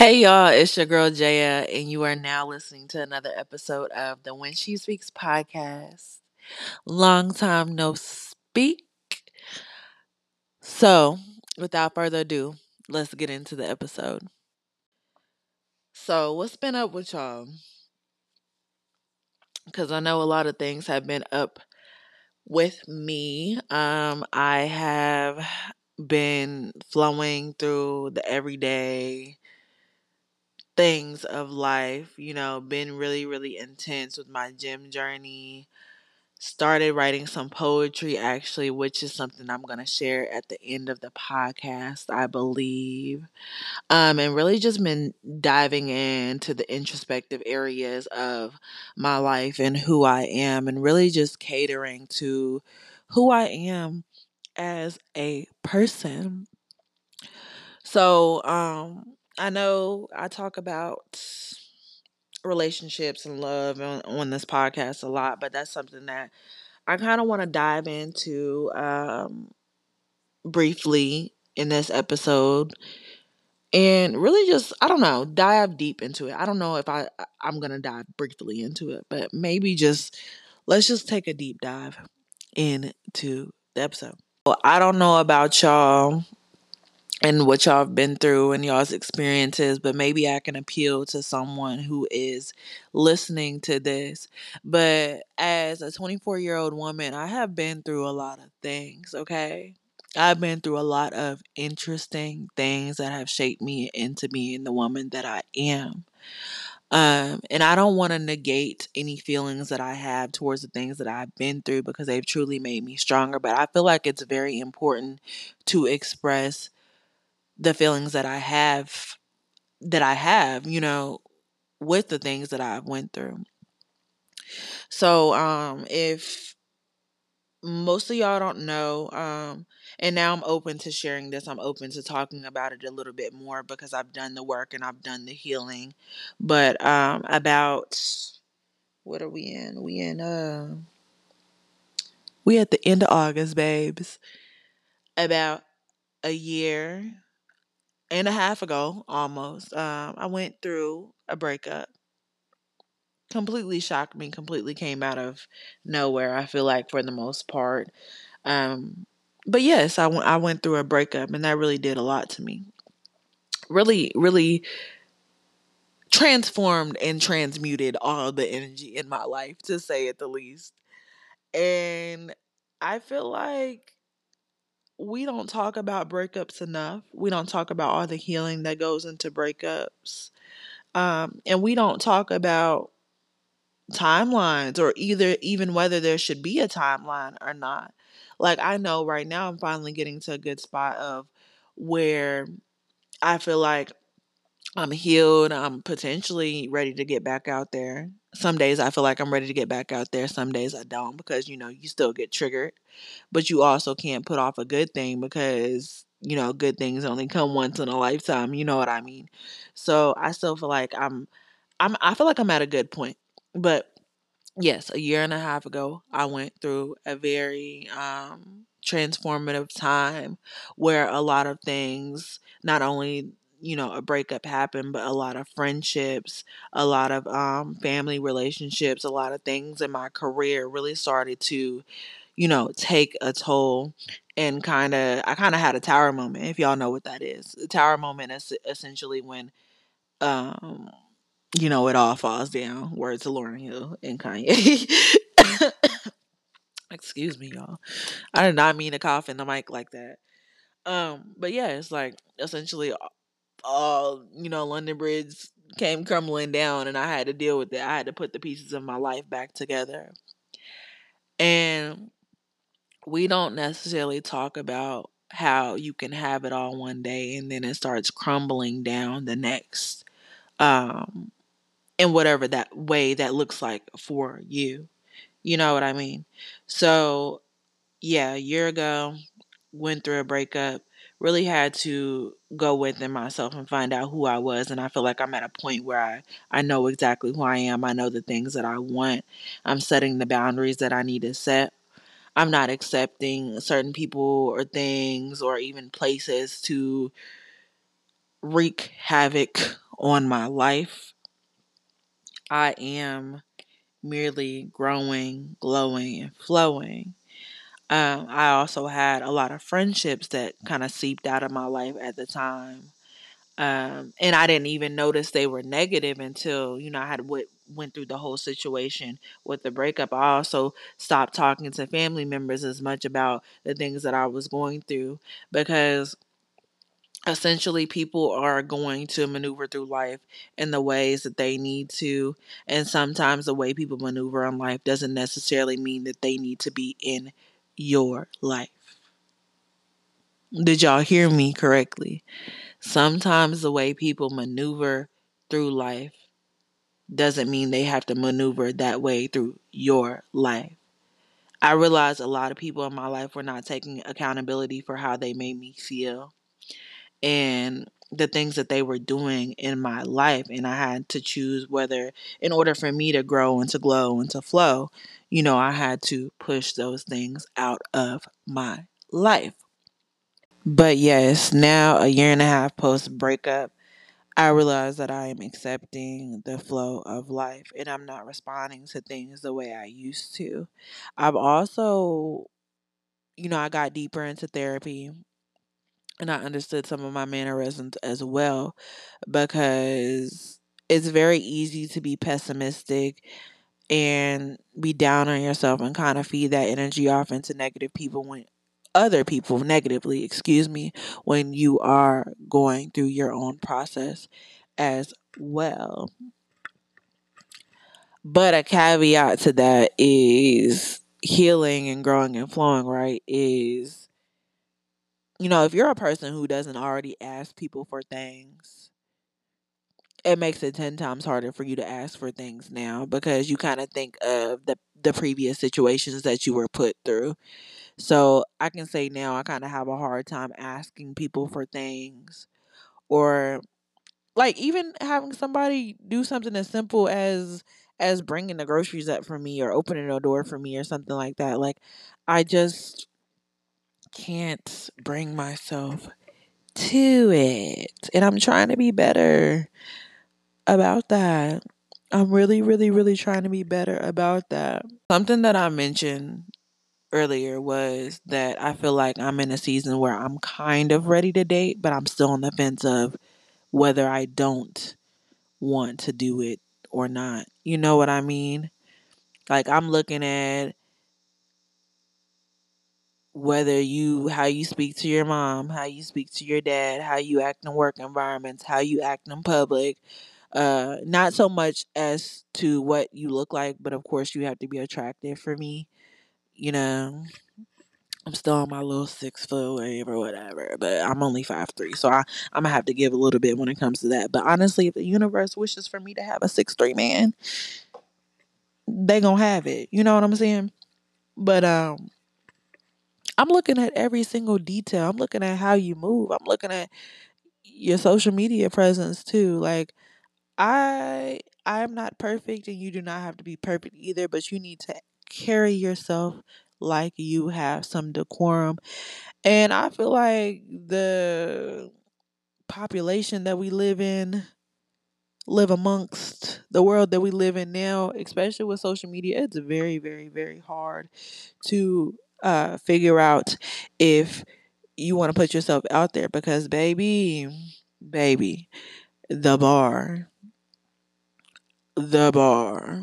Hey y'all, it's your girl Jaya, and you are now listening to another episode of the When She Speaks podcast. Long time no speak. So, without further ado, let's get into the episode. So, what's been up with y'all? Because I know a lot of things have been up with me. Um, I have been flowing through the everyday things of life, you know, been really, really intense with my gym journey. Started writing some poetry actually, which is something I'm going to share at the end of the podcast, I believe. Um, and really just been diving into the introspective areas of my life and who I am, and really just catering to who I am as a person. So, um, I know I talk about relationships and love on, on this podcast a lot, but that's something that I kind of want to dive into um, briefly in this episode and really just I don't know dive deep into it. I don't know if I I'm gonna dive briefly into it, but maybe just let's just take a deep dive into the episode. Well, I don't know about y'all and what y'all have been through and y'all's experiences, but maybe I can appeal to someone who is listening to this. But as a 24 year old woman, I have been through a lot of things, okay? I've been through a lot of interesting things that have shaped me into being the woman that I am. Um, and I don't want to negate any feelings that I have towards the things that I've been through because they've truly made me stronger. But I feel like it's very important to express the feelings that I have that I have, you know, with the things that I've went through. So, um if most of y'all don't know, um and now I'm open to sharing this. I'm open to talking about it a little bit more because I've done the work and I've done the healing. But um about what are we in? We in uh we at the end of August, babes. About a year and a half ago almost um, i went through a breakup. Completely shocked me completely came out of nowhere i feel like for the most part um, but yes I, w- I went through a breakup and that really did a lot to me. Really really transformed and transmuted all the energy in my life to say it the least. And i feel like we don't talk about breakups enough. We don't talk about all the healing that goes into breakups. Um, and we don't talk about timelines or either even whether there should be a timeline or not. Like I know right now I'm finally getting to a good spot of where I feel like I'm healed. I'm potentially ready to get back out there. Some days I feel like I'm ready to get back out there. Some days I don't because, you know, you still get triggered. But you also can't put off a good thing because, you know, good things only come once in a lifetime. You know what I mean? So I still feel like I'm, I'm, I feel like I'm at a good point. But yes, a year and a half ago, I went through a very um, transformative time where a lot of things, not only you know a breakup happened but a lot of friendships a lot of um, family relationships a lot of things in my career really started to you know take a toll and kind of i kind of had a tower moment if y'all know what that is the tower moment is essentially when um you know, it all falls down. Words to Lauryn Hill and Kanye. Excuse me, y'all. I did not mean to cough in the mic like that. Um, but yeah, it's like essentially all you know, London Bridge came crumbling down and I had to deal with it. I had to put the pieces of my life back together. And we don't necessarily talk about how you can have it all one day and then it starts crumbling down the next. Um in whatever that way that looks like for you. You know what I mean? So, yeah, a year ago, went through a breakup, really had to go within myself and find out who I was. And I feel like I'm at a point where I, I know exactly who I am. I know the things that I want. I'm setting the boundaries that I need to set. I'm not accepting certain people or things or even places to wreak havoc on my life. I am merely growing, glowing, and flowing. Um, I also had a lot of friendships that kind of seeped out of my life at the time. Um, and I didn't even notice they were negative until, you know, I had went, went through the whole situation with the breakup. I also stopped talking to family members as much about the things that I was going through because essentially people are going to maneuver through life in the ways that they need to and sometimes the way people maneuver in life doesn't necessarily mean that they need to be in your life. Did y'all hear me correctly? Sometimes the way people maneuver through life doesn't mean they have to maneuver that way through your life. I realized a lot of people in my life were not taking accountability for how they made me feel and the things that they were doing in my life and I had to choose whether in order for me to grow and to glow and to flow, you know, I had to push those things out of my life. But yes, now a year and a half post breakup, I realize that I am accepting the flow of life and I'm not responding to things the way I used to. I've also, you know, I got deeper into therapy and I understood some of my mannerisms as well because it's very easy to be pessimistic and be down on yourself and kind of feed that energy off into negative people when other people negatively, excuse me, when you are going through your own process as well. But a caveat to that is healing and growing and flowing, right? Is you know, if you're a person who doesn't already ask people for things, it makes it 10 times harder for you to ask for things now because you kind of think of the the previous situations that you were put through. So, I can say now I kind of have a hard time asking people for things or like even having somebody do something as simple as as bringing the groceries up for me or opening a door for me or something like that. Like I just can't bring myself to it. And I'm trying to be better about that. I'm really, really, really trying to be better about that. Something that I mentioned earlier was that I feel like I'm in a season where I'm kind of ready to date, but I'm still on the fence of whether I don't want to do it or not. You know what I mean? Like I'm looking at whether you how you speak to your mom, how you speak to your dad, how you act in work environments, how you act in public. Uh not so much as to what you look like, but of course you have to be attractive for me. You know, I'm still on my little six foot wave or whatever, but I'm only five three, so I I'm gonna have to give a little bit when it comes to that. But honestly, if the universe wishes for me to have a six three man, they gonna have it. You know what I'm saying? But um I'm looking at every single detail. I'm looking at how you move. I'm looking at your social media presence too. Like I I am not perfect and you do not have to be perfect either, but you need to carry yourself like you have some decorum. And I feel like the population that we live in live amongst the world that we live in now, especially with social media, it's very, very, very hard to uh, figure out if you want to put yourself out there because, baby, baby, the bar, the bar,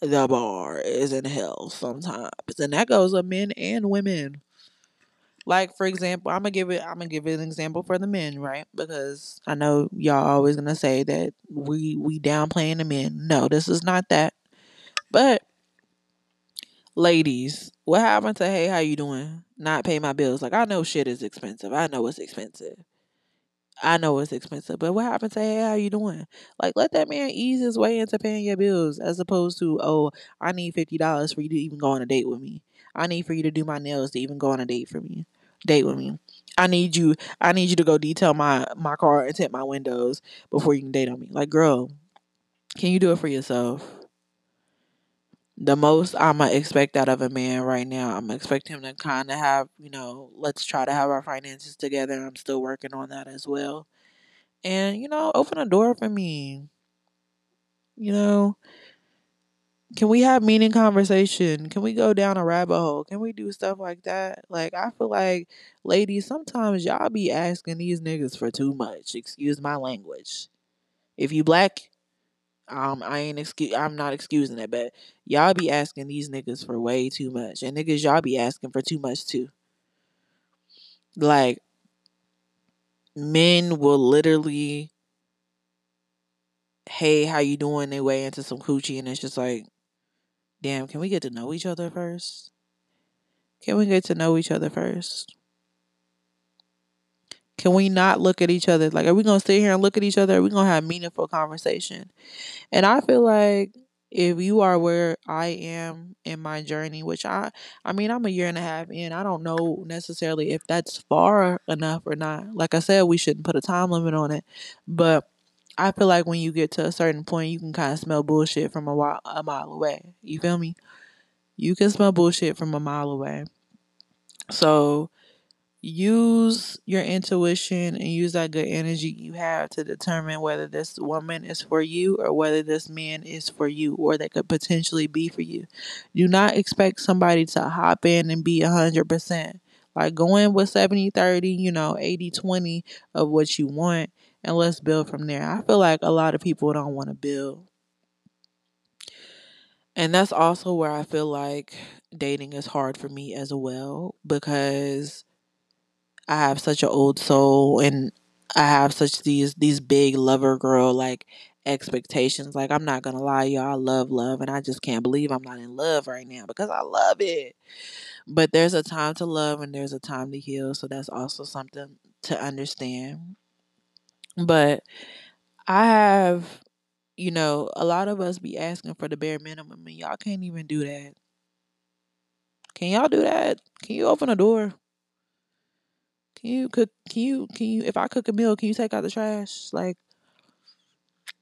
the bar is in hell sometimes, and that goes with men and women. Like for example, I'm gonna give it. I'm gonna give it an example for the men, right? Because I know y'all always gonna say that we we downplaying the men. No, this is not that. But ladies, what happened to hey, how you doing? Not pay my bills. Like I know shit is expensive. I know it's expensive. I know it's expensive, but what happened to hey, how you doing? Like let that man ease his way into paying your bills as opposed to, oh, I need fifty dollars for you to even go on a date with me. I need for you to do my nails to even go on a date for me. Date with me. I need you I need you to go detail my my car and tint my windows before you can date on me. Like, girl, can you do it for yourself? The most I'ma expect out of a man right now, I'ma expect him to kinda have, you know, let's try to have our finances together. I'm still working on that as well. and you know, open a door for me. You know, can we have meaning conversation? Can we go down a rabbit hole? Can we do stuff like that? Like I feel like ladies, sometimes y'all be asking these niggas for too much. Excuse my language. If you black, um, I ain't excuse. I'm not excusing it, but y'all be asking these niggas for way too much, and niggas y'all be asking for too much too. Like men will literally, hey, how you doing? They way into some coochie, and it's just like, damn, can we get to know each other first? Can we get to know each other first? Can we not look at each other? Like, are we gonna sit here and look at each other? Are we gonna have meaningful conversation? And I feel like if you are where I am in my journey, which I I mean I'm a year and a half in, I don't know necessarily if that's far enough or not. Like I said, we shouldn't put a time limit on it. But I feel like when you get to a certain point, you can kind of smell bullshit from a while, a mile away. You feel me? You can smell bullshit from a mile away. So use your intuition and use that good energy you have to determine whether this woman is for you or whether this man is for you or they could potentially be for you. Do not expect somebody to hop in and be 100%. Like go in with 70 30, you know, 80 20 of what you want and let's build from there. I feel like a lot of people don't want to build. And that's also where I feel like dating is hard for me as well because I have such an old soul and I have such these these big lover girl like expectations. Like I'm not gonna lie, y'all, I love love and I just can't believe I'm not in love right now because I love it. But there's a time to love and there's a time to heal, so that's also something to understand. But I have you know, a lot of us be asking for the bare minimum and y'all can't even do that. Can y'all do that? Can you open a door? Can you cook? Can you can you? If I cook a meal, can you take out the trash? Like,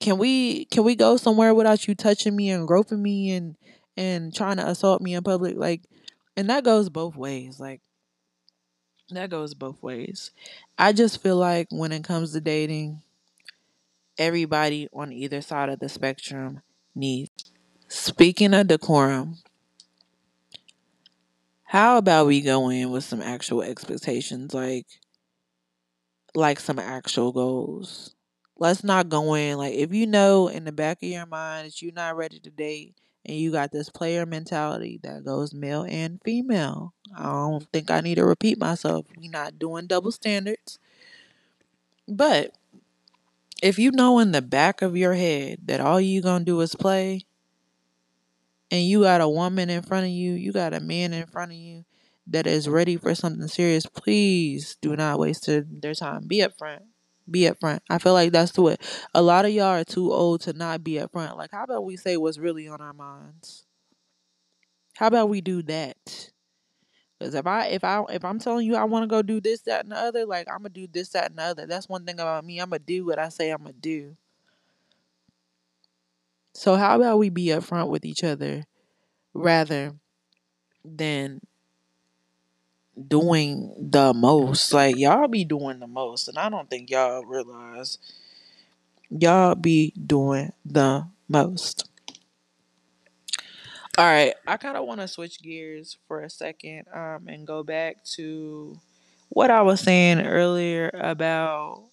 can we can we go somewhere without you touching me and groping me and and trying to assault me in public? Like, and that goes both ways. Like, that goes both ways. I just feel like when it comes to dating, everybody on either side of the spectrum needs. Speaking of decorum, how about we go in with some actual expectations? Like, like some actual goals. Let's not go in like if you know in the back of your mind that you're not ready to date and you got this player mentality that goes male and female. I don't think I need to repeat myself. We're not doing double standards. But if you know in the back of your head that all you gonna do is play and you got a woman in front of you, you got a man in front of you that is ready for something serious, please do not waste their time. Be upfront. Be upfront. I feel like that's what a lot of y'all are too old to not be upfront. Like, how about we say what's really on our minds? How about we do that? Because if I if I if I'm telling you I want to go do this, that, and the other, like I'm gonna do this, that, and the other. That's one thing about me. I'm gonna do what I say I'm gonna do. So how about we be upfront with each other rather than doing the most. Like y'all be doing the most, and I don't think y'all realize y'all be doing the most. All right, I kind of want to switch gears for a second um, and go back to what I was saying earlier about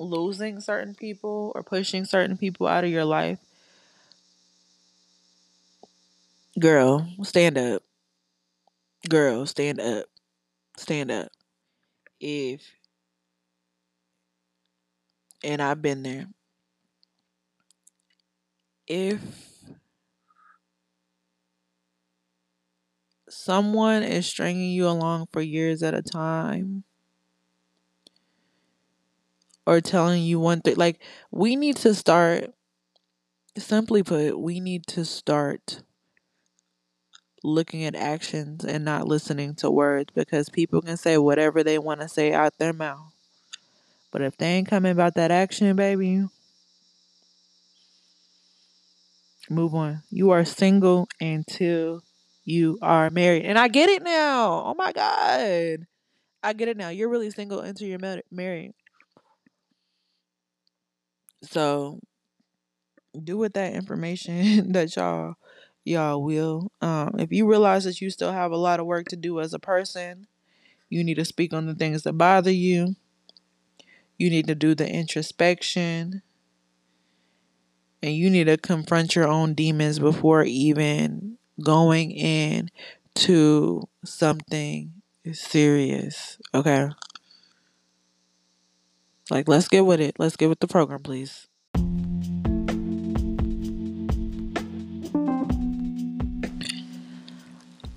losing certain people or pushing certain people out of your life. Girl, stand up. Girl, stand up. Stand up. If and I've been there. If someone is stringing you along for years at a time or telling you one thing, like, we need to start, simply put, we need to start looking at actions and not listening to words because people can say whatever they want to say out their mouth. But if they ain't coming about that action, baby, move on. You are single until you are married. And I get it now. Oh my God. I get it now. You're really single until you're married. So do with that information that y'all y'all will. Um, if you realize that you still have a lot of work to do as a person, you need to speak on the things that bother you. You need to do the introspection. And you need to confront your own demons before even going in to something serious. Okay. Like, let's get with it. Let's get with the program, please.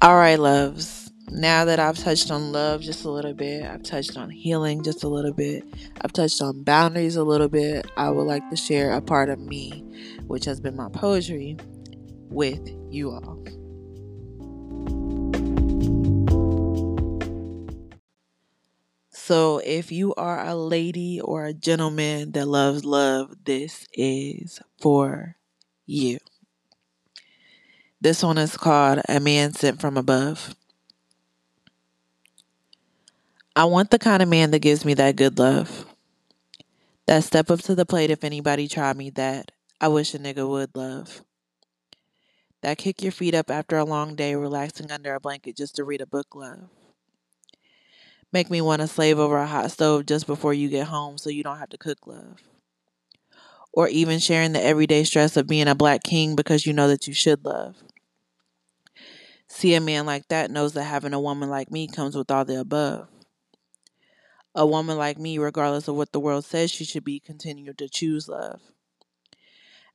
All right, loves. Now that I've touched on love just a little bit, I've touched on healing just a little bit, I've touched on boundaries a little bit, I would like to share a part of me, which has been my poetry, with you all. So, if you are a lady or a gentleman that loves love, this is for you. This one is called A Man Sent from Above. I want the kind of man that gives me that good love. That step up to the plate if anybody tried me that I wish a nigga would love. That kick your feet up after a long day relaxing under a blanket just to read a book love. Make me want to slave over a hot stove just before you get home so you don't have to cook love. Or even sharing the everyday stress of being a black king because you know that you should love. See, a man like that knows that having a woman like me comes with all the above. A woman like me, regardless of what the world says she should be, continued to choose love.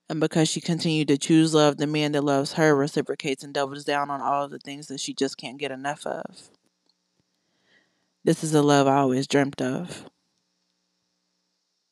And because she continued to choose love, the man that loves her reciprocates and doubles down on all of the things that she just can't get enough of. This is the love I always dreamt of.